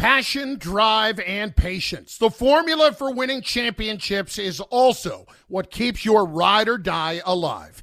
Passion, drive, and patience. The formula for winning championships is also what keeps your ride or die alive.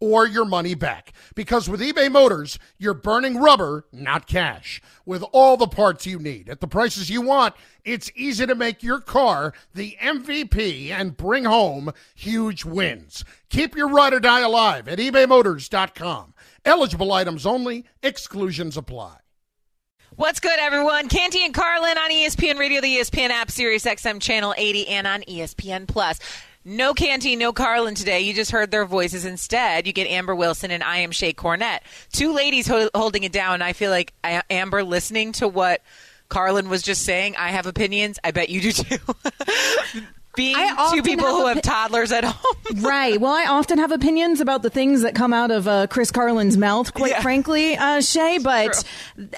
or your money back. Because with eBay Motors, you're burning rubber, not cash. With all the parts you need at the prices you want, it's easy to make your car the MVP and bring home huge wins. Keep your ride or die alive at ebaymotors.com. Eligible items only, exclusions apply. What's good, everyone? Canty and Carlin on ESPN Radio, the ESPN app, Sirius XM Channel 80, and on ESPN Plus. No Canty, no Carlin today. You just heard their voices. Instead, you get Amber Wilson and I am Shay Cornett. Two ladies ho- holding it down. I feel like uh, Amber listening to what Carlin was just saying. I have opinions. I bet you do too. being two people have who have toddlers at home. right. Well, I often have opinions about the things that come out of uh, Chris Carlin's mouth, quite yeah. frankly, uh, Shay, but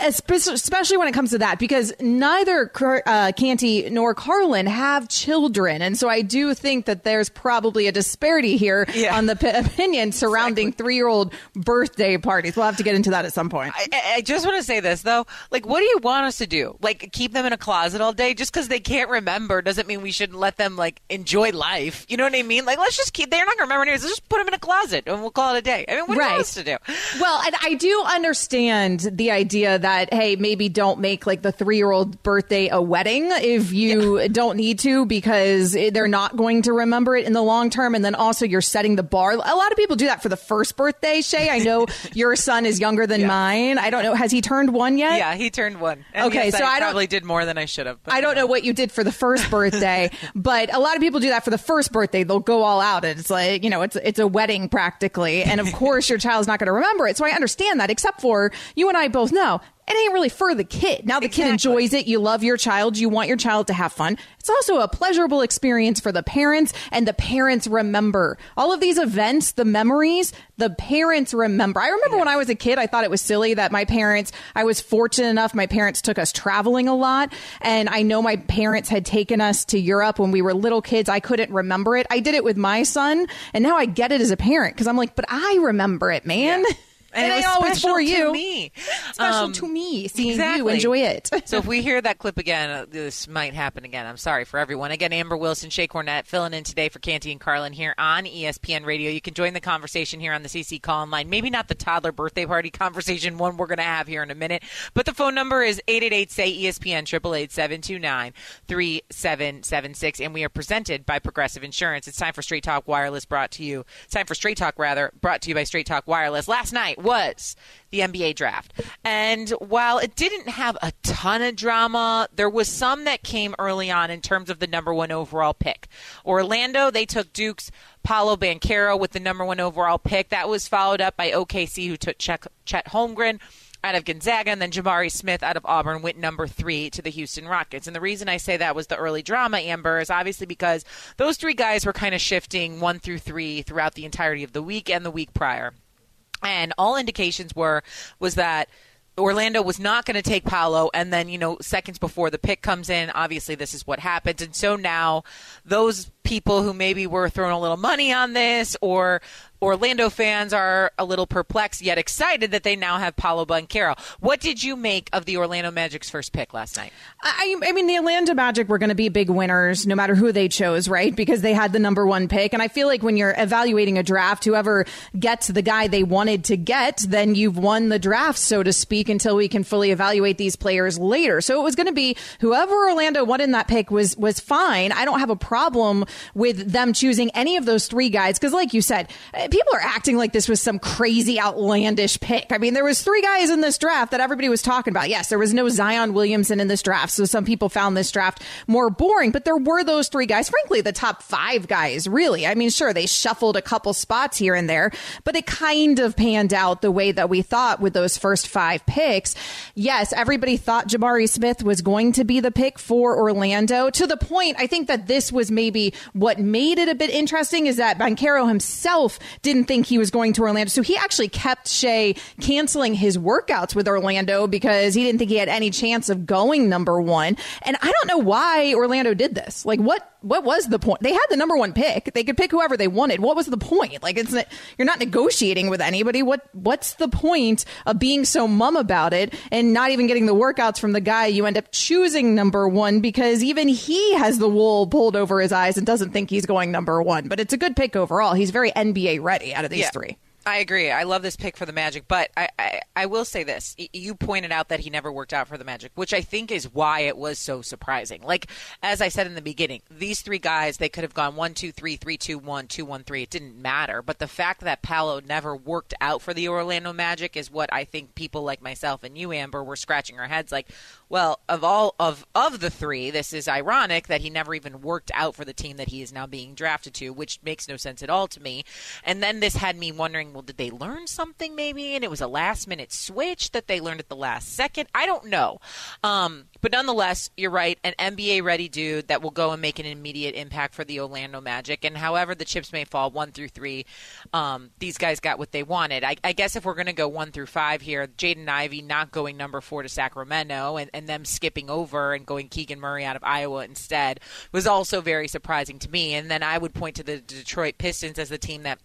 especially when it comes to that, because neither uh, Canty nor Carlin have children. And so I do think that there's probably a disparity here yeah. on the p- opinion surrounding exactly. three year old birthday parties. We'll have to get into that at some point. I, I just want to say this, though. Like, what do you want us to do? Like, keep them in a closet all day? Just because they can't remember doesn't mean we shouldn't let them like enjoy life. You know what I mean? Like let's just keep. They're not going to remember anyways. Let's just put them in a closet and we'll call it a day. I mean, what right. else to do? Well, and I do understand the idea that hey, maybe don't make like the three year old birthday a wedding if you yeah. don't need to because they're not going to remember it in the long term. And then also you're setting the bar. A lot of people do that for the first birthday. Shay, I know your son is younger than yeah. mine. I don't know. Has he turned one yet? Yeah, he turned one. And okay, yes, so I, I probably did more than I should have. I don't know what you did for the first birthday, but a lot of people do that for the first birthday. They'll go all out. It's like, you know, it's, it's a wedding practically. And of course, your child's not going to remember it. So I understand that, except for you and I both know it ain't really for the kid. Now the exactly. kid enjoys it. You love your child. You want your child to have fun. It's also a pleasurable experience for the parents and the parents remember all of these events, the memories, the parents remember. I remember when I was a kid, I thought it was silly that my parents, I was fortunate enough. My parents took us traveling a lot. And I know my parents had taken us to Europe when we were little kids. I couldn't remember it. I did it with my son. And now I get it as a parent because I'm like, but I remember it, man. Yeah. And it, it was always for you. Me. Special um, to me, seeing exactly. you enjoy it. so if we hear that clip again, uh, this might happen again. I'm sorry for everyone. Again, Amber Wilson, Shay Cornett, filling in today for Canty and Carlin here on ESPN Radio. You can join the conversation here on the CC call line. Maybe not the toddler birthday party conversation, one we're going to have here in a minute, but the phone number is 888 say ESPN triple eight seven two nine three seven seven six, and we are presented by Progressive Insurance. It's time for Straight Talk Wireless, brought to you. It's time for Straight Talk rather, brought to you by Straight Talk Wireless. Last night was the NBA draft. And while it didn't have a ton of drama, there was some that came early on in terms of the number one overall pick. Orlando, they took Duke's Paolo Banchero with the number one overall pick. That was followed up by OKC, who took Chet, Chet Holmgren out of Gonzaga, and then Jabari Smith out of Auburn went number three to the Houston Rockets. And the reason I say that was the early drama, Amber, is obviously because those three guys were kind of shifting one through three throughout the entirety of the week and the week prior. And all indications were was that Orlando was not going to take Paolo, and then you know seconds before the pick comes in, obviously this is what happens, and so now those people who maybe were throwing a little money on this or Orlando fans are a little perplexed yet excited that they now have Paolo Banchero. What did you make of the Orlando Magic's first pick last night? I, I mean, the Orlando Magic were going to be big winners no matter who they chose, right? Because they had the number one pick. And I feel like when you're evaluating a draft, whoever gets the guy they wanted to get, then you've won the draft, so to speak, until we can fully evaluate these players later. So it was going to be whoever Orlando wanted in that pick was was fine. I don't have a problem with them choosing any of those three guys because, like you said, eh, people are acting like this was some crazy outlandish pick. I mean, there was three guys in this draft that everybody was talking about. Yes, there was no Zion Williamson in this draft, so some people found this draft more boring, but there were those three guys, frankly, the top 5 guys, really. I mean, sure, they shuffled a couple spots here and there, but it kind of panned out the way that we thought with those first 5 picks. Yes, everybody thought Jabari Smith was going to be the pick for Orlando to the point I think that this was maybe what made it a bit interesting is that Banchero himself didn't think he was going to Orlando. So he actually kept Shay canceling his workouts with Orlando because he didn't think he had any chance of going number one. And I don't know why Orlando did this. Like what what was the point? They had the number one pick. They could pick whoever they wanted. What was the point? Like it's not, you're not negotiating with anybody. What what's the point of being so mum about it and not even getting the workouts from the guy you end up choosing number one because even he has the wool pulled over his eyes and doesn't think he's going number one. But it's a good pick overall. He's very NBA ready out of these yeah. three. I agree. I love this pick for the Magic, but I, I, I, will say this. You pointed out that he never worked out for the Magic, which I think is why it was so surprising. Like, as I said in the beginning, these three guys, they could have gone one, two, three, three, two, one, two, one, three. It didn't matter. But the fact that Paolo never worked out for the Orlando Magic is what I think people like myself and you, Amber, were scratching our heads like, well, of all of of the three, this is ironic that he never even worked out for the team that he is now being drafted to, which makes no sense at all to me. And then this had me wondering, well, did they learn something maybe? And it was a last minute switch that they learned at the last second. I don't know. Um, but nonetheless, you're right. An NBA ready dude that will go and make an immediate impact for the Orlando Magic. And however the chips may fall, one through three, um, these guys got what they wanted. I, I guess if we're going to go one through five here, Jaden Ivey not going number four to Sacramento, and, and and them skipping over and going Keegan Murray out of Iowa instead was also very surprising to me. And then I would point to the Detroit Pistons as the team that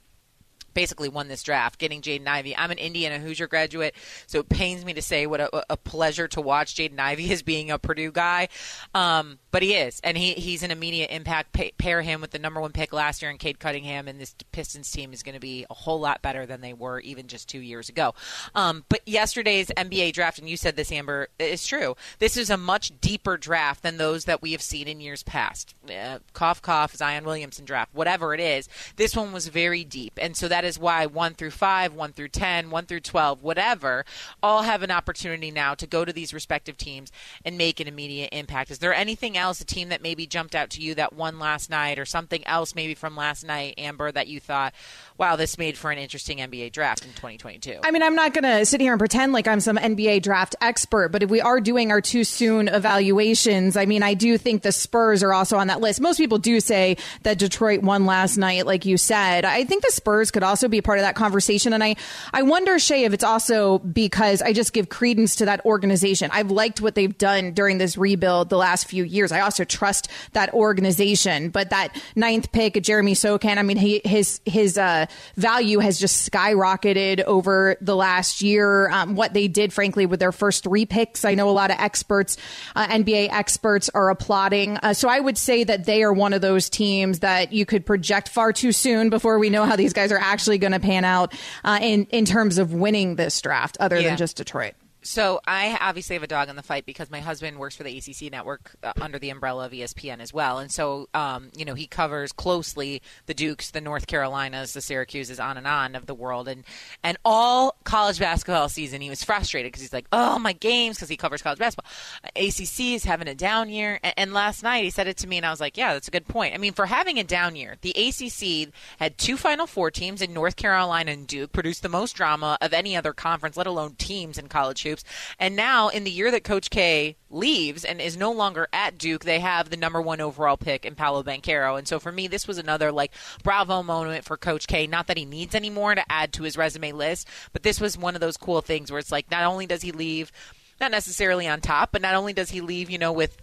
basically won this draft, getting Jaden Ivey. I'm an Indiana Hoosier graduate, so it pains me to say what a, a pleasure to watch Jaden Ivey as being a Purdue guy. Um, but he is, and he, he's an immediate impact. Pa- pair him with the number one pick last year in Cade Cunningham, and this Pistons team is going to be a whole lot better than they were even just two years ago. Um, but yesterday's NBA draft, and you said this, Amber, is true. This is a much deeper draft than those that we have seen in years past. Uh, cough, cough, Zion Williamson draft, whatever it is. This one was very deep, and so that is why one through five, one through ten, one through twelve, whatever, all have an opportunity now to go to these respective teams and make an immediate impact. Is there anything else? else, a team that maybe jumped out to you that won last night, or something else maybe from last night, Amber, that you thought, wow, this made for an interesting NBA draft in 2022? I mean, I'm not going to sit here and pretend like I'm some NBA draft expert, but if we are doing our too soon evaluations, I mean, I do think the Spurs are also on that list. Most people do say that Detroit won last night, like you said. I think the Spurs could also be a part of that conversation. And I, I wonder, Shay, if it's also because I just give credence to that organization. I've liked what they've done during this rebuild the last few years. I also trust that organization. But that ninth pick, Jeremy Sochan, I mean, he, his his uh, value has just skyrocketed over the last year. Um, what they did, frankly, with their first three picks, I know a lot of experts, uh, NBA experts, are applauding. Uh, so I would say that they are one of those teams that you could project far too soon before we know how these guys are actually going to pan out uh, in in terms of winning this draft, other yeah. than just Detroit. So I obviously have a dog in the fight because my husband works for the ACC network uh, under the umbrella of ESPN as well, and so um, you know he covers closely the Dukes, the North Carolinas, the Syracuses, on and on of the world, and and all college basketball season he was frustrated because he's like, oh my games because he covers college basketball. ACC is having a down year, and, and last night he said it to me, and I was like, yeah, that's a good point. I mean, for having a down year, the ACC had two Final Four teams in North Carolina and Duke, produced the most drama of any other conference, let alone teams in college hoops. And now, in the year that Coach K leaves and is no longer at Duke, they have the number one overall pick in Paolo Banchero. And so for me, this was another like bravo moment for Coach K. Not that he needs any more to add to his resume list, but this was one of those cool things where it's like not only does he leave, not necessarily on top, but not only does he leave, you know, with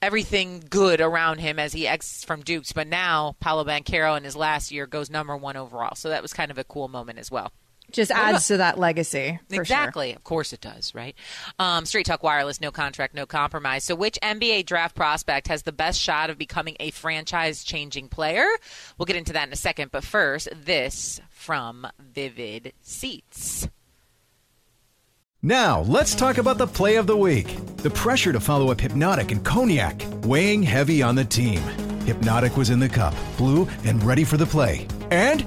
everything good around him as he exits from Dukes, but now Paolo Banchero in his last year goes number one overall. So that was kind of a cool moment as well. Just adds about, to that legacy. exactly. Sure. Of course it does, right? Um, Straight Talk Wireless, no contract, no compromise. So, which NBA draft prospect has the best shot of becoming a franchise changing player? We'll get into that in a second. But first, this from Vivid Seats. Now, let's talk about the play of the week. The pressure to follow up Hypnotic and Cognac, weighing heavy on the team. Hypnotic was in the cup, blue, and ready for the play. And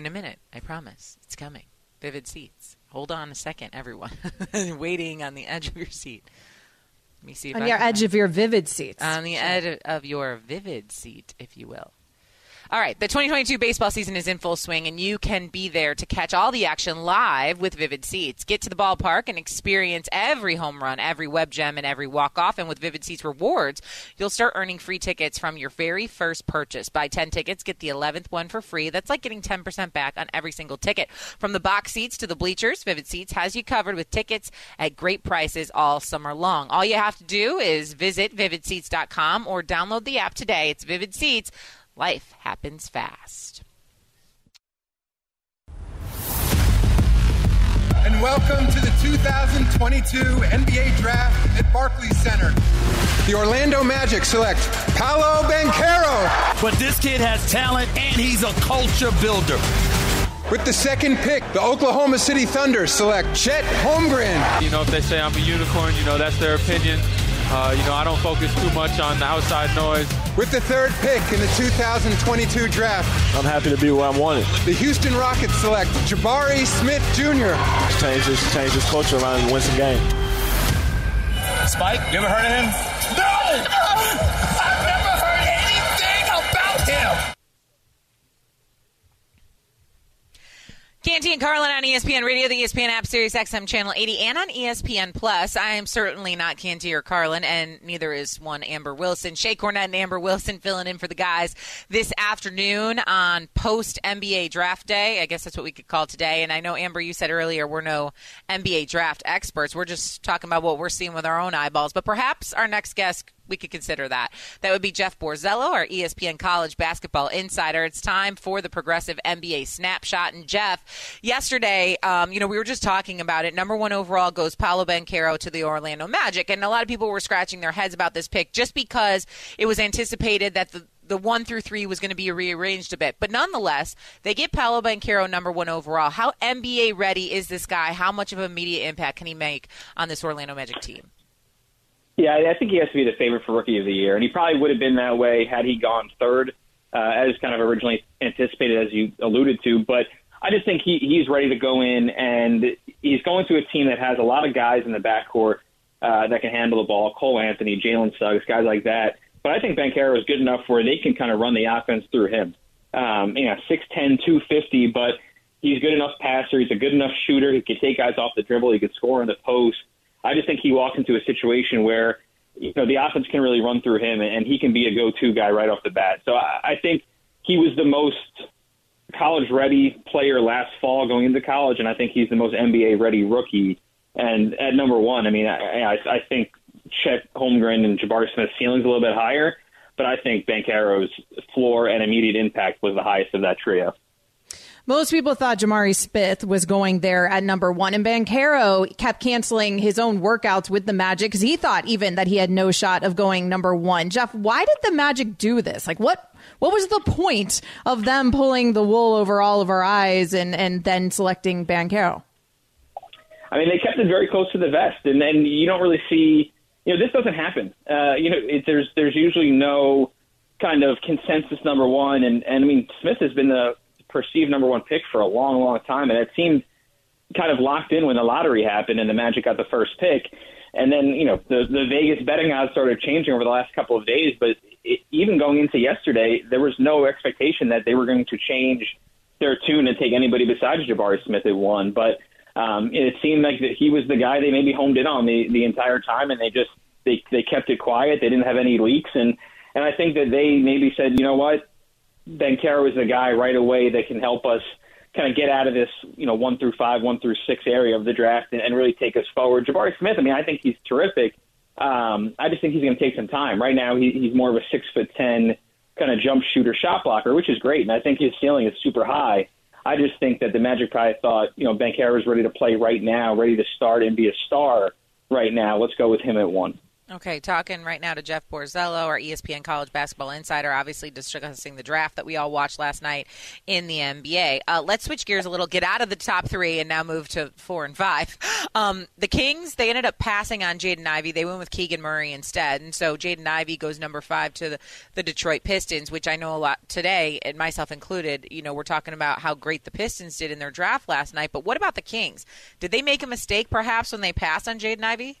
In a minute, I promise. It's coming. Vivid seats. Hold on a second, everyone. Waiting on the edge of your seat. Let me see if On I your can- edge of your vivid seats. on the edge of your vivid seat, if you will. All right, the 2022 baseball season is in full swing, and you can be there to catch all the action live with Vivid Seats. Get to the ballpark and experience every home run, every web gem, and every walk off. And with Vivid Seats rewards, you'll start earning free tickets from your very first purchase. Buy 10 tickets, get the 11th one for free. That's like getting 10% back on every single ticket. From the box seats to the bleachers, Vivid Seats has you covered with tickets at great prices all summer long. All you have to do is visit vividseats.com or download the app today. It's Vivid Seats. Life happens fast. and welcome to the 2022 NBA Draft at Barclays Center. The Orlando Magic select Paolo Banchero But this kid has talent and he's a culture builder. with the second pick. The Oklahoma City Thunder select Chet Holmgren. You know, if they say I'm a unicorn, you know, that's their opinion. Uh, you know, I don't focus too much on the outside noise. With the third pick in the 2022 draft, I'm happy to be where I'm wanted. the Houston Rockets select Jabari Smith Jr. Change this, change this culture around and win some games. Spike, you ever heard of him? No! Canty and Carlin on ESPN Radio, the ESPN app, Sirius XM Channel 80, and on ESPN Plus. I am certainly not Canty or Carlin, and neither is one Amber Wilson. Shay Cornett and Amber Wilson filling in for the guys this afternoon on post NBA draft day. I guess that's what we could call today. And I know, Amber, you said earlier we're no NBA draft experts. We're just talking about what we're seeing with our own eyeballs. But perhaps our next guest we could consider that. That would be Jeff Borzello, our ESPN college basketball insider. It's time for the progressive NBA snapshot. And Jeff, yesterday, um, you know, we were just talking about it. Number one overall goes Paolo Banchero to the Orlando Magic. And a lot of people were scratching their heads about this pick just because it was anticipated that the the one through three was going to be rearranged a bit. But nonetheless, they get Paolo Banchero number one overall. How NBA ready is this guy? How much of an immediate impact can he make on this Orlando Magic team? Yeah, I think he has to be the favorite for Rookie of the Year, and he probably would have been that way had he gone third, uh, as kind of originally anticipated, as you alluded to. But I just think he, he's ready to go in, and he's going to a team that has a lot of guys in the backcourt uh, that can handle the ball. Cole Anthony, Jalen Suggs, guys like that. But I think Banchero is good enough where they can kind of run the offense through him. Um, you know, 6'10", 250, but he's good enough passer. He's a good enough shooter. He can take guys off the dribble. He can score in the post. I just think he walks into a situation where you know the offense can really run through him, and he can be a go-to guy right off the bat. So I, I think he was the most college-ready player last fall going into college, and I think he's the most NBA-ready rookie. And at number one, I mean, I, I, I think Chet Holmgren and Jabari Smith's ceiling's a little bit higher, but I think Banchero's floor and immediate impact was the highest of that trio. Most people thought Jabari Smith was going there at number one, and Banchero kept canceling his own workouts with the Magic because he thought even that he had no shot of going number one. Jeff, why did the Magic do this? Like, what what was the point of them pulling the wool over all of our eyes and and then selecting Banchero? I mean, they kept it very close to the vest, and then you don't really see. You know, this doesn't happen. Uh, you know, it, there's there's usually no kind of consensus number one, and and I mean, Smith has been the perceived number one pick for a long, long time, and it seemed kind of locked in when the lottery happened and the Magic got the first pick. And then, you know, the, the Vegas betting odds started changing over the last couple of days, but it, even going into yesterday, there was no expectation that they were going to change their tune and take anybody besides Jabari Smith at one. But um, it seemed like that he was the guy they maybe homed in on the, the entire time, and they just they they kept it quiet. They didn't have any leaks, and and I think that they maybe said, you know what, Banchero is the guy right away that can help us kind of get out of this, you know, one through five, one through six area of the draft and, and really take us forward. Jabari Smith, I mean, I think he's terrific. Um, I just think he's going to take some time. Right now, he, he's more of a six foot ten kind of jump shooter, shot blocker, which is great, and I think his ceiling is super high. I just think that the Magic probably thought, you know, Banchero is ready to play right now, ready to start and be a star right now. Let's go with him at one. Okay, talking right now to Jeff Borzello, our ESPN College Basketball Insider, obviously discussing the draft that we all watched last night in the NBA. Uh, let's switch gears a little, get out of the top three, and now move to four and five. Um, the Kings, they ended up passing on Jaden Ivey. They went with Keegan Murray instead, and so Jaden Ivey goes number five to the, the Detroit Pistons, which I know a lot today, and myself included. You know, we're talking about how great the Pistons did in their draft last night, but what about the Kings? Did they make a mistake perhaps when they passed on Jaden Ivey?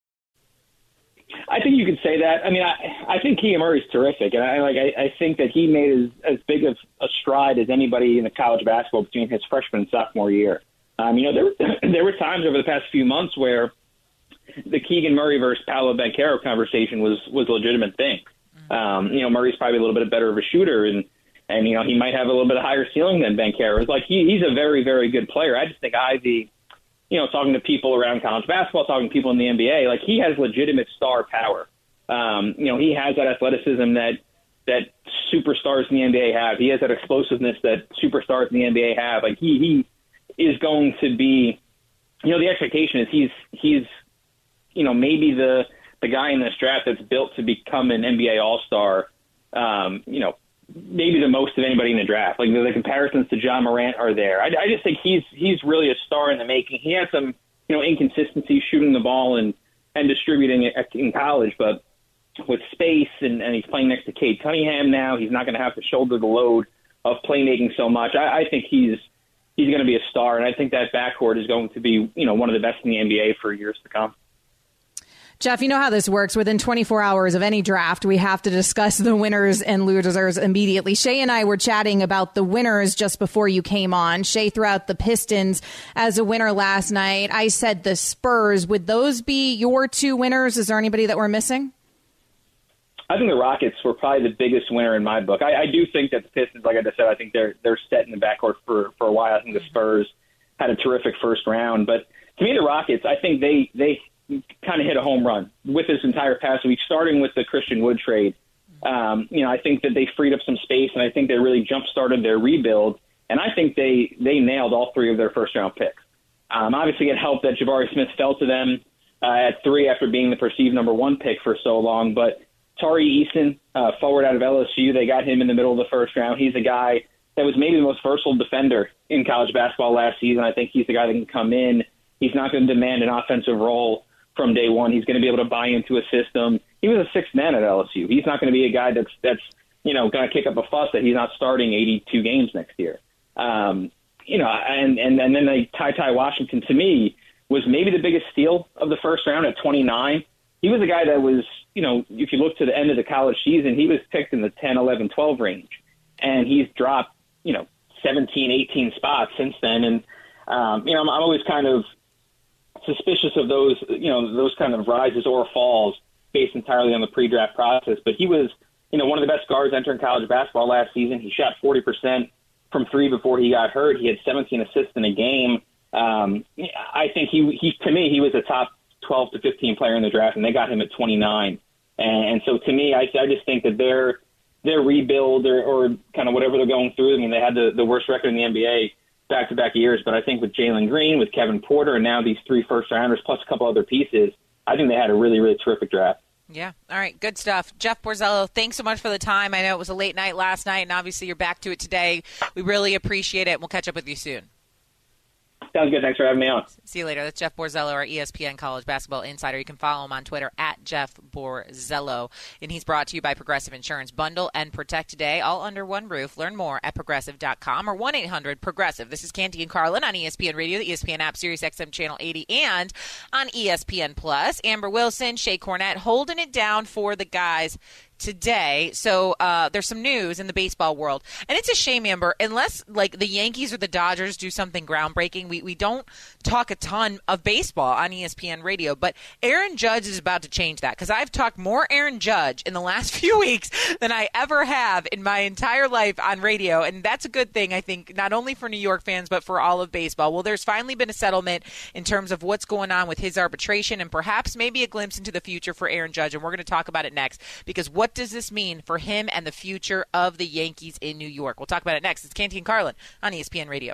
I think you could say that. I mean, I, I think Keegan Murray's terrific, and I like. I, I think that he made as, as big of a stride as anybody in the college basketball between his freshman and sophomore year. Um, you know, there there were times over the past few months where the Keegan Murray versus Paolo Banchero conversation was was a legitimate thing. Um, you know, Murray's probably a little bit better of a shooter, and and you know he might have a little bit of higher ceiling than Banchero. It's like he, he's a very very good player. I just think Ivey you know, talking to people around college basketball, talking to people in the NBA, like he has legitimate star power. Um, you know, he has that athleticism that that superstars in the NBA have. He has that explosiveness that superstars in the NBA have. Like he he is going to be, you know, the expectation is he's he's, you know, maybe the the guy in this draft that's built to become an NBA All Star. Um, you know, maybe the most of anybody in the draft. Like the, the comparisons to Ja Morant are there. I, I just think he's he's really a star in the making. He had some you know inconsistencies shooting the ball and and distributing it in college, but with space and, and he's playing next to Cade Cunningham now, he's not going to have to shoulder the load of playmaking so much. I, I think he's he's going to be a star, and I think that backcourt is going to be you know one of the best in the NBA for years to come. Jeff, you know how this works. Within 24 hours of any draft, we have to discuss the winners and losers immediately. Shay and I were chatting about the winners just before you came on. Shay threw out the Pistons as a winner last night. I said the Spurs. Would those be your two winners? Is there anybody that we're missing? I think the Rockets were probably the biggest winner in my book. I, I do think that the Pistons, like I just said, I think they're they're set in the backcourt for for a while. I think the Spurs had a terrific first round, but to me, the Rockets, I think they they kind of hit a home run with this entire past week, starting with the Christian Wood trade. Um, you know, I think that they freed up some space, and I think they really jump started their rebuild. And I think they they nailed all three of their first round picks. Um, obviously, it helped that Jabari Smith fell to them uh, at three after being the perceived number one pick for so long. But Tari Eason, uh, forward out of LSU, they got him in the middle of the first round. He's a guy that was maybe the most versatile defender in college basketball last season. I think he's the guy that can come in. He's not going to demand an offensive role from day one. He's going to be able to buy into a system. He was a sixth man at LSU. He's not going to be a guy that's that's you know going to kick up a fuss that he's not starting 82 games next year. Um, you know, and and and then they Ty Ty Washington to me was maybe the biggest steal of the first round at 29. He was a guy that was, you know, if you look to the end of the college season, he was picked in the 10, 11, 12 range, and he's dropped, you know, 17, 18 spots since then. And um, you know, I'm, I'm always kind of suspicious of those, you know, those kind of rises or falls based entirely on the pre-draft process. But he was, you know, one of the best guards entering college basketball last season. He shot 40% from three before he got hurt. He had 17 assists in a game. Um, I think he, he, to me, he was a top 12 to 15 player in the draft, and they got him at 29. And, and so, to me, I, I just think that their their rebuild or, or kind of whatever they're going through. I mean, they had the, the worst record in the NBA back to back years. But I think with Jalen Green, with Kevin Porter, and now these three first rounders plus a couple other pieces, I think they had a really, really terrific draft. Yeah. All right. Good stuff. Jeff Borzello, thanks so much for the time. I know it was a late night last night, and obviously you're back to it today. We really appreciate it. We'll catch up with you soon. Sounds good. Thanks for having me on. See you later. That's Jeff Borzello, our ESPN College Basketball Insider. You can follow him on Twitter at Jeff Borzello. And he's brought to you by Progressive Insurance. Bundle and protect today, all under one roof. Learn more at progressive.com or 1 800 Progressive. This is Canty and Carlin on ESPN Radio, the ESPN app, Sirius XM Channel 80, and on ESPN Plus. Amber Wilson, Shay Cornett holding it down for the guys today. So uh, there's some news in the baseball world, and it's a shame, Amber. Unless like the Yankees or the Dodgers do something groundbreaking, we we don't talk a ton of baseball on ESPN Radio. But Aaron Judge is about to change that because I've talked more Aaron Judge in the last few weeks than I ever have in my entire life on radio, and that's a good thing I think, not only for New York fans but for all of baseball. Well, there's finally been a settlement in terms of what's going on with his arbitration, and perhaps maybe a glimpse into the future for Aaron Judge, and we're going to talk about it next because what does this mean for him and the future of the Yankees in New York? We'll talk about it next. It's Canty and Carlin on ESPN Radio.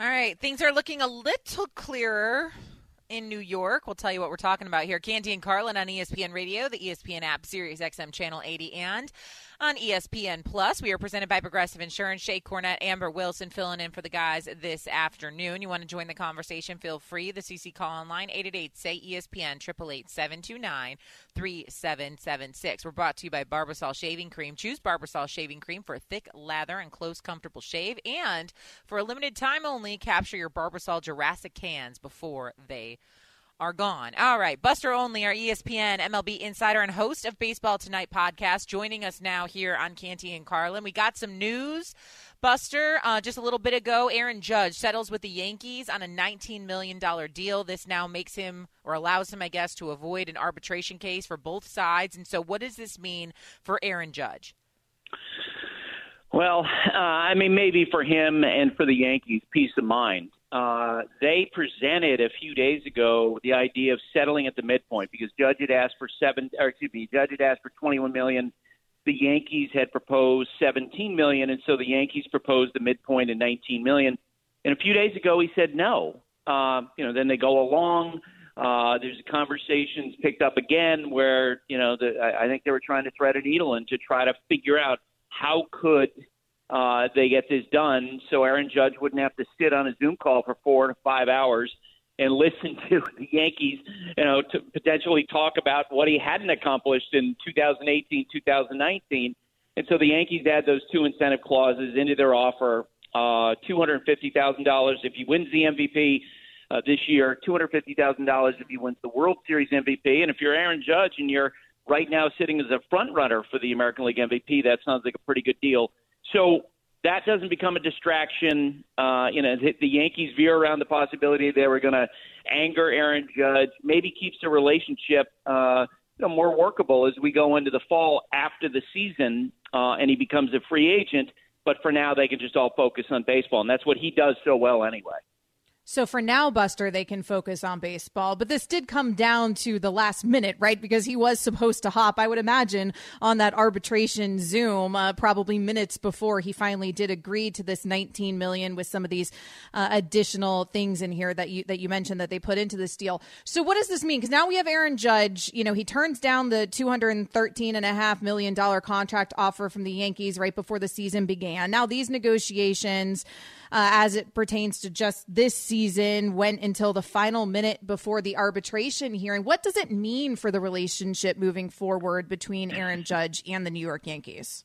All right, things are looking a little clearer in New York. We'll tell you what we're talking about here. Canty and Carlin on ESPN Radio, the ESPN app, Sirius XM Channel 80, and on ESPN Plus. We are presented by Progressive Insurance. Shay Cornett, Amber Wilson filling in for the guys this afternoon. You want to join the conversation? Feel free. The CC call online 888 say ESPN 888 3776. We're brought to you by Barbasol Shaving Cream. Choose Barbasol Shaving Cream for a thick lather and close, comfortable shave. And for a limited time only, capture your Barbasol Jurassic cans before they are gone. All right, Buster Olney, our ESPN MLB insider and host of Baseball Tonight podcast, joining us now here on Canty and Carlin. We got some news, Buster. Uh, just a little bit ago, Aaron Judge settles with the Yankees on a $19 million deal. This now makes him, or allows him, I guess, to avoid an arbitration case for both sides. And so, what does this mean for Aaron Judge? Well, uh, I mean, maybe for him and for the Yankees, peace of mind. Uh, they presented a few days ago the idea of settling at the midpoint because Judge had asked for seven, or excuse me, Judge had asked for 21 million. The Yankees had proposed 17 million, and so the Yankees proposed the midpoint of 19 million. And a few days ago, he said no. Uh, you know, then they go along. Uh, there's conversations picked up again where you know the, I, I think they were trying to thread a needle and to try to figure out how could uh, they get this done so Aaron Judge wouldn't have to sit on a Zoom call for four to five hours and listen to the Yankees, you know, to potentially talk about what he hadn't accomplished in 2018, 2019. And so the Yankees add those two incentive clauses into their offer. Uh, $250,000 if he wins the MVP uh, this year, $250,000 if he wins the World Series MVP. And if you're Aaron Judge and you're right now sitting as a front runner for the American League MVP, that sounds like a pretty good deal so that doesn't become a distraction. Uh, you know, the, Yankees veer around the possibility they were going to anger Aaron Judge, maybe keeps the relationship uh, you know, more workable as we go into the fall after the season uh, and he becomes a free agent. But for now, they can just all focus on baseball, and that's what he does so well anyway. So for now, Buster, they can focus on baseball. But this did come down to the last minute, right? Because he was supposed to hop, I would imagine, on that arbitration Zoom, uh, probably minutes before he finally did agree to this 19 million with some of these uh, additional things in here that you that you mentioned that they put into this deal. So what does this mean? Because now we have Aaron Judge. You know, he turns down the 213 and a half million dollar contract offer from the Yankees right before the season began. Now these negotiations uh, as it pertains to just this season went until the final minute before the arbitration hearing. What does it mean for the relationship moving forward between Aaron Judge and the New York Yankees?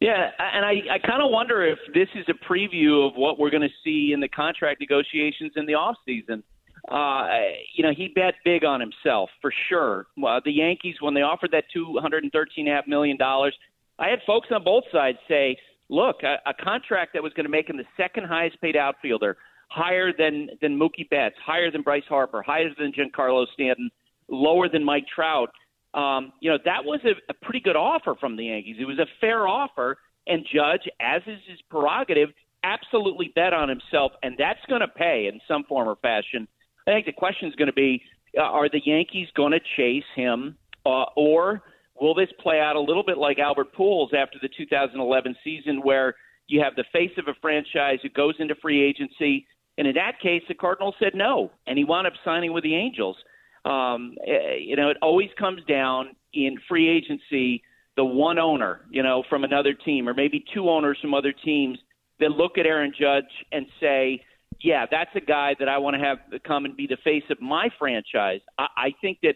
Yeah, and I, I kind of wonder if this is a preview of what we're going to see in the contract negotiations in the off season. Uh, you know, he bet big on himself for sure. The Yankees, when they offered that two hundred and thirteen half million dollars, I had folks on both sides say, look, a, a contract that was going to make him the second highest paid outfielder, higher than than Mookie Betts, higher than Bryce Harper, higher than Giancarlo Stanton, lower than Mike Trout. Um, you know, that was a, a pretty good offer from the Yankees. It was a fair offer, and Judge, as is his prerogative, absolutely bet on himself, and that's going to pay in some form or fashion. I think the question is going to be: uh, Are the Yankees going to chase him, uh, or Will this play out a little bit like Albert Pujols after the 2011 season, where you have the face of a franchise who goes into free agency? And in that case, the Cardinals said no, and he wound up signing with the Angels. Um, eh, you know, it always comes down in free agency the one owner, you know, from another team, or maybe two owners from other teams that look at Aaron Judge and say, yeah, that's a guy that I want to have come and be the face of my franchise. I, I think that,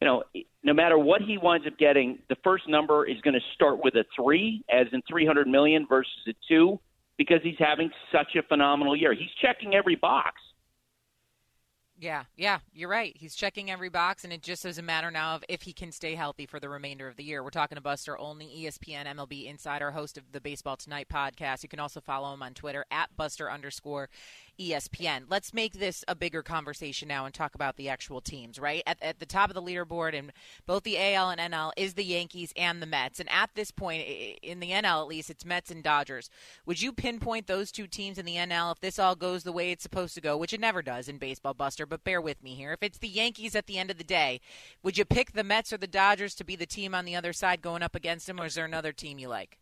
you know, no matter what he winds up getting, the first number is going to start with a three, as in 300 million versus a two, because he's having such a phenomenal year. He's checking every box. Yeah, yeah, you're right. He's checking every box, and it just is a matter now of if he can stay healthy for the remainder of the year. We're talking to Buster Olney, ESPN MLB insider, host of the Baseball Tonight podcast. You can also follow him on Twitter at Buster underscore ESPN. Let's make this a bigger conversation now and talk about the actual teams, right? At, at the top of the leaderboard in both the AL and NL is the Yankees and the Mets. And at this point, in the NL at least, it's Mets and Dodgers. Would you pinpoint those two teams in the NL if this all goes the way it's supposed to go, which it never does in baseball, Buster, but bear with me here. If it's the Yankees at the end of the day, would you pick the Mets or the Dodgers to be the team on the other side going up against them, or is there another team you like?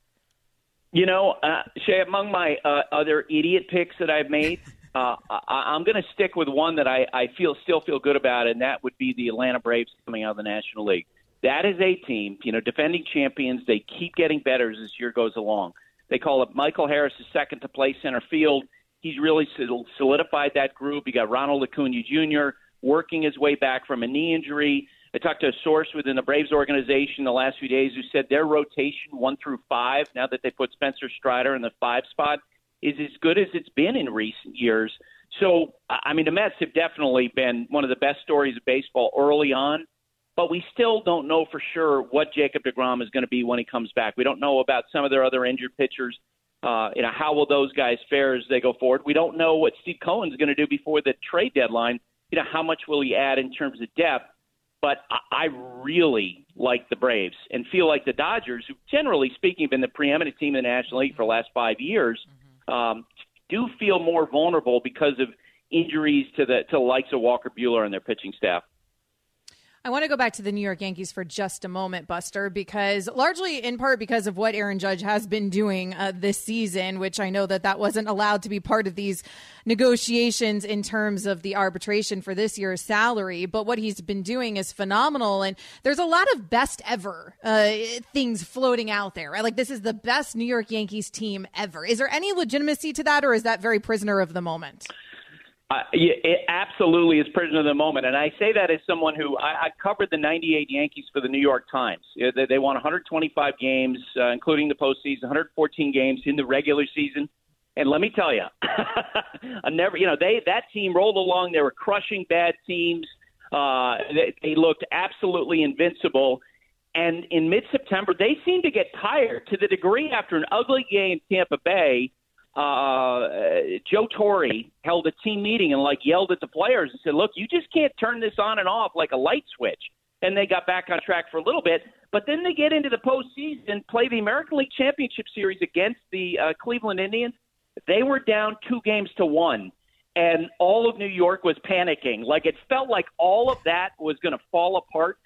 You know, uh, Shay, among my uh, other idiot picks that I've made, uh, I, I'm going to stick with one that I, I feel still feel good about, and that would be the Atlanta Braves coming out of the National League. That is a team, you know, defending champions. They keep getting better as this year goes along. They call it Michael Harris is second to play center field. He's really solidified that group. You got Ronald Acuna Jr. working his way back from a knee injury. I talked to a source within the Braves organization the last few days who said their rotation one through five, now that they put Spencer Strider in the five spot, is as good as it's been in recent years. So, I mean, the Mets have definitely been one of the best stories of baseball early on, but we still don't know for sure what Jacob DeGrom is going to be when he comes back. We don't know about some of their other injured pitchers. Uh, you know, how will those guys fare as they go forward? We don't know what Steve Cohen's going to do before the trade deadline. You know, how much will he add in terms of depth? But I, really like the Braves and feel like the Dodgers, who generally speaking have been the preeminent team in the National League for the last five years, mm-hmm um, do feel more vulnerable because of injuries to the to the likes of Walker Buehler and their pitching staff. I want to go back to the New York Yankees for just a moment, Buster, because largely in part because of what Aaron Judge has been doing uh, this season, which I know that that wasn't allowed to be part of these negotiations in terms of the arbitration for this year's salary. But what he's been doing is phenomenal. And there's a lot of best ever uh, things floating out there, right? Like this is the best New York Yankees team ever. Is there any legitimacy to that, or is that very prisoner of the moment? Uh, it absolutely is prisoner of the moment, and I say that as someone who I, I covered the '98 Yankees for the New York Times. They, they won 125 games, uh, including the postseason, 114 games in the regular season. And let me tell you, I never, you know, they that team rolled along. They were crushing bad teams. Uh, they, they looked absolutely invincible. And in mid-September, they seemed to get tired to the degree after an ugly game in Tampa Bay uh, Joe Torre held a team meeting and like yelled at the players and said, "Look, you just can't turn this on and off like a light switch." And they got back on track for a little bit, but then they get into the postseason, play the American League Championship Series against the uh, Cleveland Indians. They were down two games to one, and all of New York was panicking. Like it felt like all of that was going to fall apart.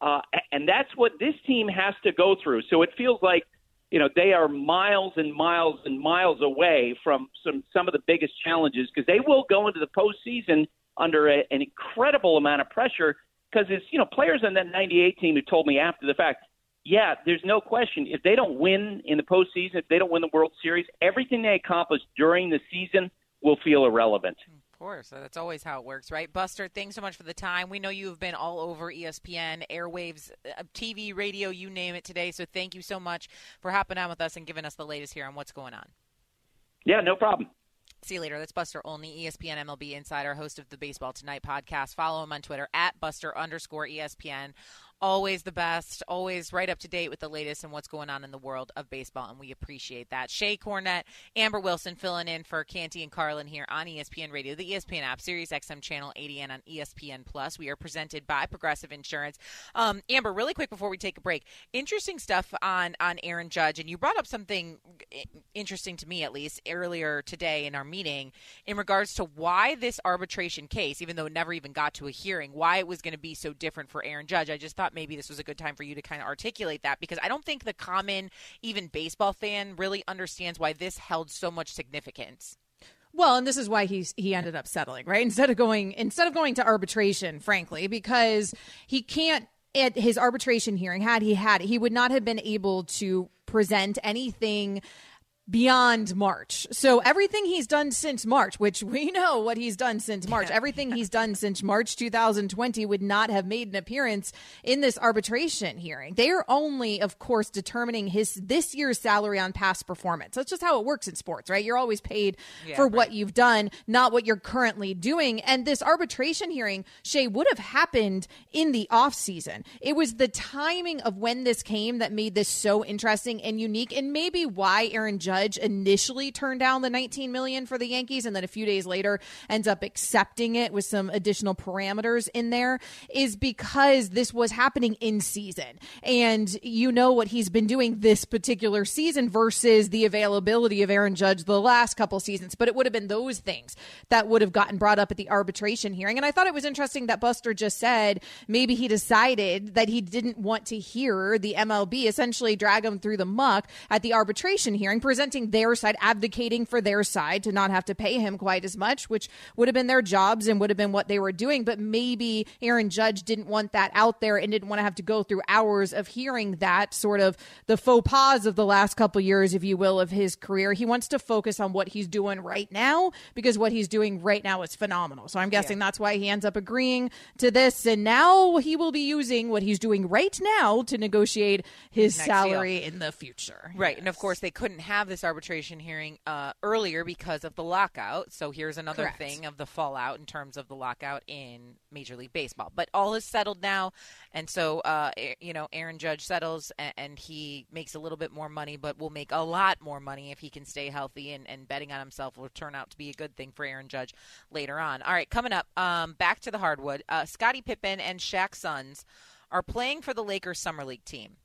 Uh, and that's what this team has to go through. So it feels like you know they are miles and miles and miles away from some some of the biggest challenges because they will go into the postseason under a, an incredible amount of pressure because it's you know players on that 98 team who told me after the fact yeah there's no question if they don't win in the postseason if they don't win the World Series everything they accomplished during the season will feel irrelevant course. That's always how it works, right? Buster, thanks so much for the time. We know you've been all over ESPN, airwaves, uh, TV, radio, you name it today. So thank you so much for hopping on with us and giving us the latest here on what's going on. Yeah, no problem. See you later. That's Buster Olney, ESPN MLB insider, host of the Baseball Tonight podcast. Follow him on Twitter at Buster underscore ESPN always the best, always right up to date with the latest and what's going on in the world of baseball, and we appreciate that. Shay Cornett, Amber Wilson filling in for Canty and Carlin here on ESPN Radio, the ESPN app, Sirius XM Channel 80, and on ESPN Plus. We are presented by Progressive Insurance. Um, Amber, really quick before we take a break, interesting stuff on on Aaron Judge, and you brought up something interesting to me at least earlier today in our meeting in regards to why this arbitration case, even though it never even got to a hearing, why it was going to be so different for Aaron Judge. I just thought thought maybe this was a good time for you to kind of articulate that because I don't think the common, even baseball fan, really understands why this held so much significance. Well, and this is why he's he ended up settling, right? Instead of going instead of going to arbitration, frankly, because he can't at his arbitration hearing, had he had it, he would not have been able to present anything beyond March. So everything he's done since March, which we know what he's done since March, everything he's done since March 2020 would not have made an appearance in this arbitration hearing. They are only, of course, determining his this year's salary on past performance. That's just how it works in sports, right? You're always paid Yeah, for right. what you've done, not what you're currently doing. And this arbitration hearing, Shay, would have happened in the off season. It was the timing of when this came that made this so interesting and unique, and maybe why Aaron Judge initially turned down the 19 million for the Yankees, and then a few days later ends up accepting it with some additional parameters in there, is because this was happening in season, and you know what he's been doing this particular season versus the availability of Aaron Judge the last couple seasons. But it would have been those things that would have gotten brought up at the arbitration hearing. And I thought it was interesting that Buster just said maybe he decided that he didn't want to hear the MLB essentially drag him through the muck at the arbitration hearing, presenting their side, advocating for their side to not have to pay him quite as much, which would have been their jobs and would have been what they were doing. But maybe Aaron Judge didn't want that out there and didn't want to have to go through hours of hearing that sort of the faux pas of the last couple years, if you will, of his career. He wants to focus on what he's doing right now because what he's doing right now is phenomenal. So I'm guessing that's why he ends up agreeing to this. And now he will be using what he's doing right now to negotiate his Next salary deal. in the future. Right, and of course they couldn't have this arbitration hearing uh, earlier because of the lockout. So here's another Correct. thing of the fallout in terms of the lockout in Major League Baseball. But all is settled now, and so uh, you know Aaron Judge settles and, and he makes a little bit more money, but will make a lot more money if he can stay healthy. And, and betting on himself will turn out to be a good thing for Aaron Judge later on. All right, coming up, um, back to the hardwood. Uh, Scottie Pippen and Shaq's sons are playing for the Lakers summer league team.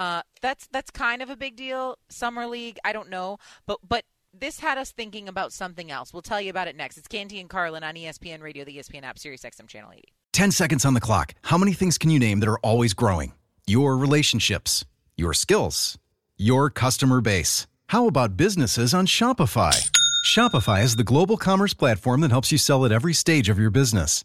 Uh, that's that's kind of a big deal. Summer League, I don't know, but but this had us thinking about something else. We'll tell you about it next. It's Canty and Carlin on ESPN Radio, the ESPN app, Sirius XM Channel 80. 10 seconds on the clock. How many things can you name that are always growing? Your relationships, your skills, your customer base. How about businesses on Shopify? Shopify is the global commerce platform that helps you sell at every stage of your business.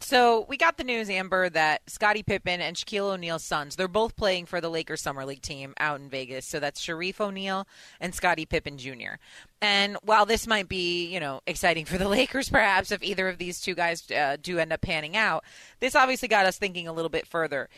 So we got the news, Amber, that Scottie Pippen and Shaquille O'Neal's sons, they're both playing for the Lakers Summer League team out in Vegas. So that's Shareef O'Neal and Scottie Pippen Jr. And while this might be, you know, exciting for the Lakers, perhaps if either of these two guys uh, do end up panning out, this obviously got us thinking a little bit further.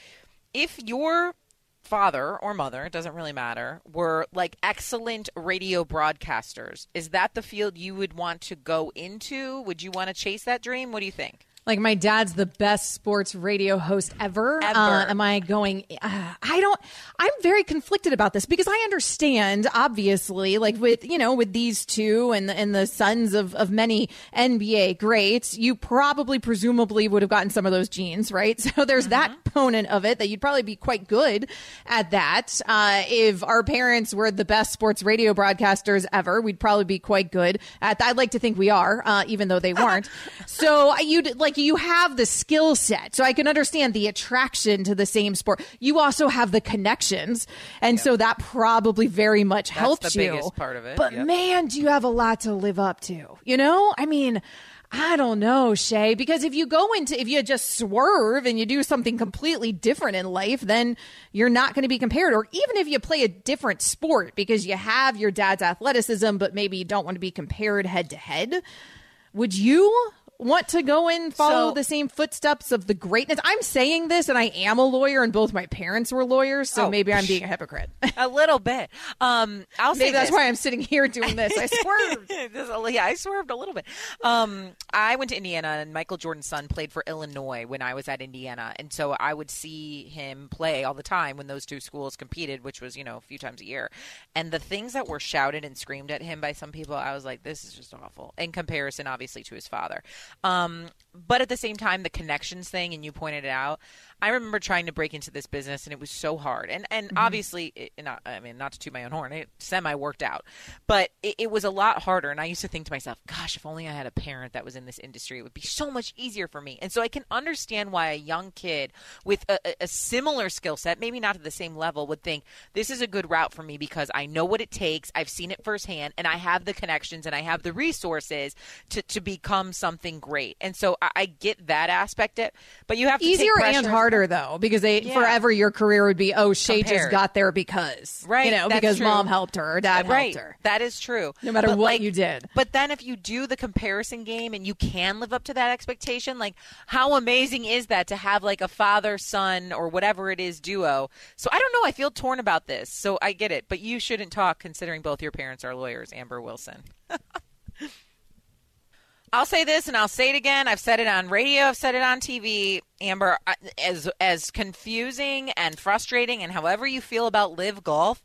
If your father or mother, it doesn't really matter, were like excellent radio broadcasters, is that the field you would want to go into? Would you want to chase that dream? What do you think? Like my dad's the best sports radio host ever. Ever. Uh, am I going? Uh, I don't. I'm very conflicted about this because I understand, obviously, like with you know with these two and and the sons of of many NBA greats, you probably presumably would have gotten some of those genes, right? So there's that component of it that you'd probably be quite good at that. Uh, if our parents were the best sports radio broadcasters ever, we'd probably be quite good at that. I'd like to think we are, uh, even though they weren't. so you'd like you have the skill set, so I can understand the attraction to the same sport. You also have the connections, and so that probably very much That's helps the you. biggest part of it, But yep. man, do you have a lot to live up to? You know, I mean. I don't know, Shay, because if you go into, if you just swerve and you do something completely different in life, then you're not going to be compared. Or even if you play a different sport because you have your dad's athleticism, but maybe you don't want to be compared head to head, would you want to go and follow So- the same footsteps of the greatness? I'm saying this and I am a lawyer and both my parents were lawyers, so Oh, maybe I'm being a hypocrite. a little bit. Um, I'll say maybe that's this. why I'm sitting here doing this. I swerved. Yeah, I swerved a little bit. Um, I went to Indiana, and Michael Jordan's son played for Illinois when I was at Indiana, and so I would see him play all the time when those two schools competed, which was you know a few times a year. And the things that were shouted and screamed at him by some people, I was like, this is just awful. In comparison, obviously, to his father. Um, but at the same time, the connections thing, and you pointed it out. I remember trying to break into this business, and it was so hard. And and Mm-hmm. obviously, it, not, I mean, not to toot my own horn, it semi worked out, but it, it was a lot harder. And I used to think to myself, "Gosh, if only I had a parent that was in this industry, it would be so much easier for me." And so I can understand why a young kid with a, a- similar skill set, maybe not at the same level, would think this is a good route for me because I know what it takes, I've seen it firsthand, and I have the connections and I have the resources to to become something great. And so I, I get that aspect it, but you have to take Easier and pressure- harder though, because they Yeah. forever your career would be oh Shay just got there because Right, you know that's because true. mom helped her or dad right. helped her. That is true. No matter But, what like, you did. But then if you do the comparison game and you can live up to that expectation, like how amazing is that to have like a father son or whatever it is duo? So I don't know. I feel torn about this. So I get it, but you shouldn't talk considering both your parents are lawyers, Amber Wilson. I'll say this and I'll say it again. I've said it on radio, I've said it on TV. Amber, as as confusing and frustrating and however you feel about LIV golf,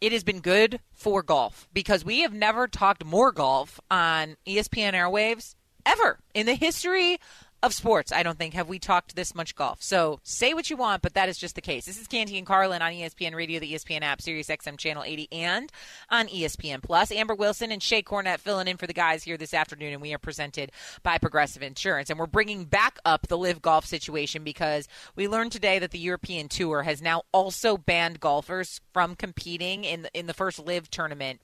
it has been good for golf because we have never talked more golf on ESPN airwaves ever in the history of sports. I don't think have we talked this much golf. So say what you want, but that is just the case. This is Canty and Carlin on ESPN Radio, the ESPN app, Sirius XM channel 80, and on ESPN Plus. Amber Wilson and Shay Cornett filling in for the guys here this afternoon, and we are presented by Progressive Insurance. And we're bringing back up the LIV golf situation because we learned today that the European Tour has now also banned golfers from competing in the, in the first LIV tournament.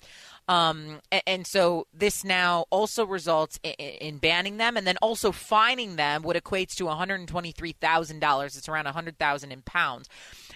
Um, a- and, so this now also results in, in banning them and then also fining them, what equates to $123,000. It's around 100000 in pounds.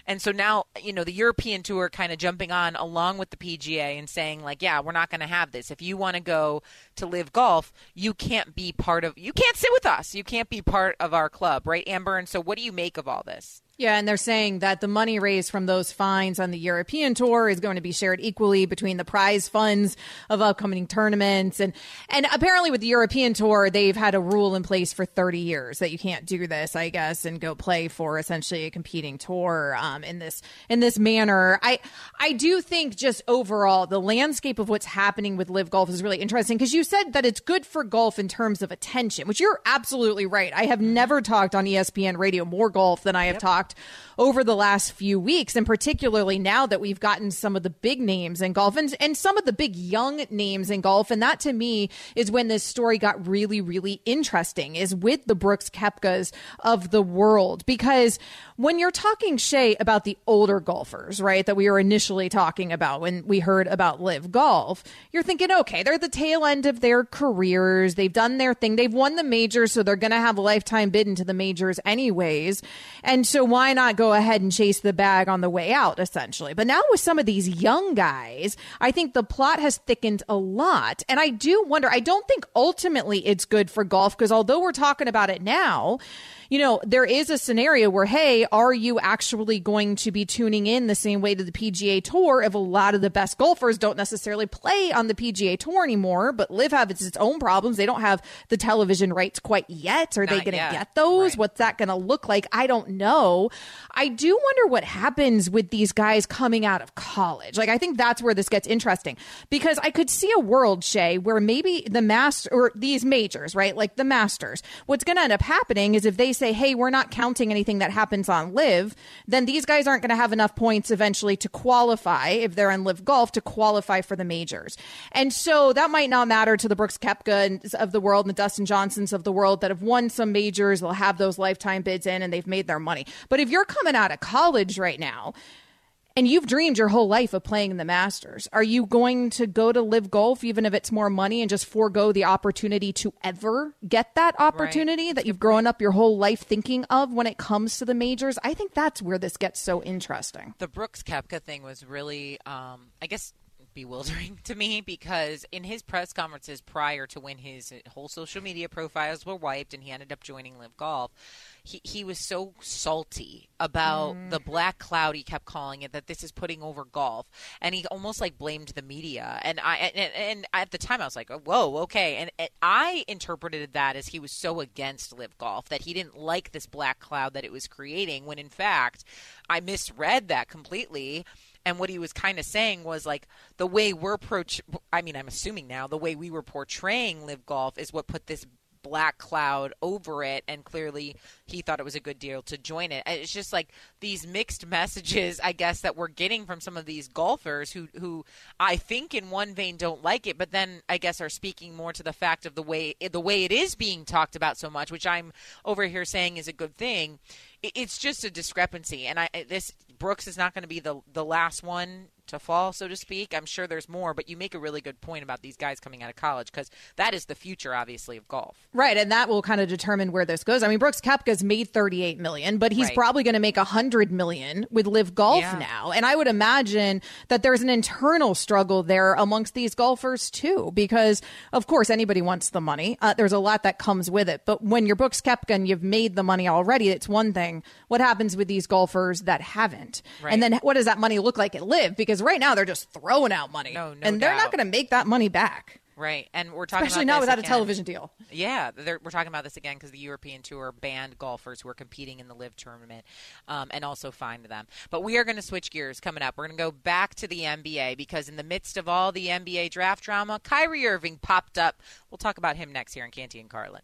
And so now, you know, the European Tour kind of jumping on along with the PGA and saying, like, yeah, we're not going to have this. If you want to go to LIV golf, you can't be part of, you can't sit with us. You can't be part of our club, right, Amber? And so what do you make of all this? Yeah, and they're saying that the money raised from those fines on the European tour is going to be shared equally between the prize funds of upcoming tournaments and and apparently with the European tour they've had a rule in place for 30 years that you can't do this, I guess, and go play for essentially a competing tour um, in this in this manner. I I do think just overall the landscape of what's happening with LIV golf is really interesting because you said that it's good for golf in terms of attention, which you're absolutely right. I have never talked on ESPN radio more golf than I have talked over the last few weeks, and particularly now that we've gotten some of the big names in golf and, and some of the big young names in golf. And that to me is when this story got really, really interesting is with the Brooks Koepkas of the world. Because when you're talking, Shay, about the older golfers, right, that we were initially talking about when we heard about LIV golf, you're thinking, okay, they're the tail end of their careers. They've done their thing. They've won the majors, so they're going to have a lifetime bid into the majors anyways. And so why not go ahead and chase the bag on the way out, essentially? But now with some of these young guys, I think the plot has thickened a lot. And I do wonder, I don't think ultimately it's good for golf because although we're talking about it now, you know, there is a scenario where, hey, are you actually going to be tuning in the same way to the PGA Tour if a lot of the best golfers don't necessarily play on the PGA Tour anymore, but LIV have its, its own problems. They don't have the television rights quite yet. Are they going to get those? What's that going to look like? I don't know. I do wonder what happens with these guys coming out of college. Like, I think that's where this gets interesting because I could see a world, Shay, where maybe the master or these majors, right? Like the masters, what's going to end up happening is if they say, hey, we're not counting anything that happens on LIV, then these guys aren't going to have enough points eventually to qualify if they're in LIV golf to qualify for the majors. And so that might not matter to the Brooks Koepka of the world and the Dustin Johnsons of the world that have won some majors. They'll have those lifetime bids in and they've made their money. But if you're coming out of college right now, and you've dreamed your whole life of playing in the Masters. Are you going to go to LIV golf, even if it's more money, and just forego the opportunity to ever get that opportunity that you've grown up your whole life thinking of when it comes to the majors? I think that's where this gets so interesting. the Brooks Koepka thing was really, um, I guess, bewildering to me because in his press conferences prior to when his whole social media profiles were wiped and he ended up joining LIV Golf, he, he was so salty about mm. the black cloud he kept calling it that this is putting over golf. And he almost like blamed the media. And I and, and at the time I was like oh, whoa okay. And, and I interpreted that as he was so against LIV Golf that he didn't like this black cloud that it was creating when in fact I misread that completely and what he was kind of saying was like the way we're pro I mean I'm assuming now the way we were portraying LIV golf is what put this black cloud over it, and clearly he thought it was a good deal to join it. It's just like these mixed messages, I guess, that we're getting from some of these golfers who, who I think in one vein don't like it, but then I guess are speaking more to the fact of the way the way it is being talked about so much, which I'm over here saying is a good thing. It's just a discrepancy, and I this Brooks is not going to be the the last one to fall, so to speak. I'm sure there's more, but you make a really good point about these guys coming out of college because that is the future, obviously, of golf. Right, and that will kind of determine where this goes. I mean, Brooks Koepka's made 38 million, but he's Right. probably going to make 100 million with LIV Golf Yeah. now. And I would imagine that there's an internal struggle there amongst these golfers too, because of course anybody wants the money. Uh, there's a lot that comes with it, but when you're Brooks Koepka and you've made the money already, it's one thing. What happens with these golfers that haven't? Right. And then what does that money look like at LIV? Because right now they're just throwing out money, No, no and they're not going to make that money back. Right, and we're talking Especially about not without a television deal. Yeah, we're talking about this again because the European Tour banned golfers who are competing in the LIV tournament um, and also fined them. But we are going to switch gears coming up. We're going to go back to the NBA because in the midst of all the NBA draft drama, Kyrie Irving popped up. We'll talk about him next here in Canty and Carlin.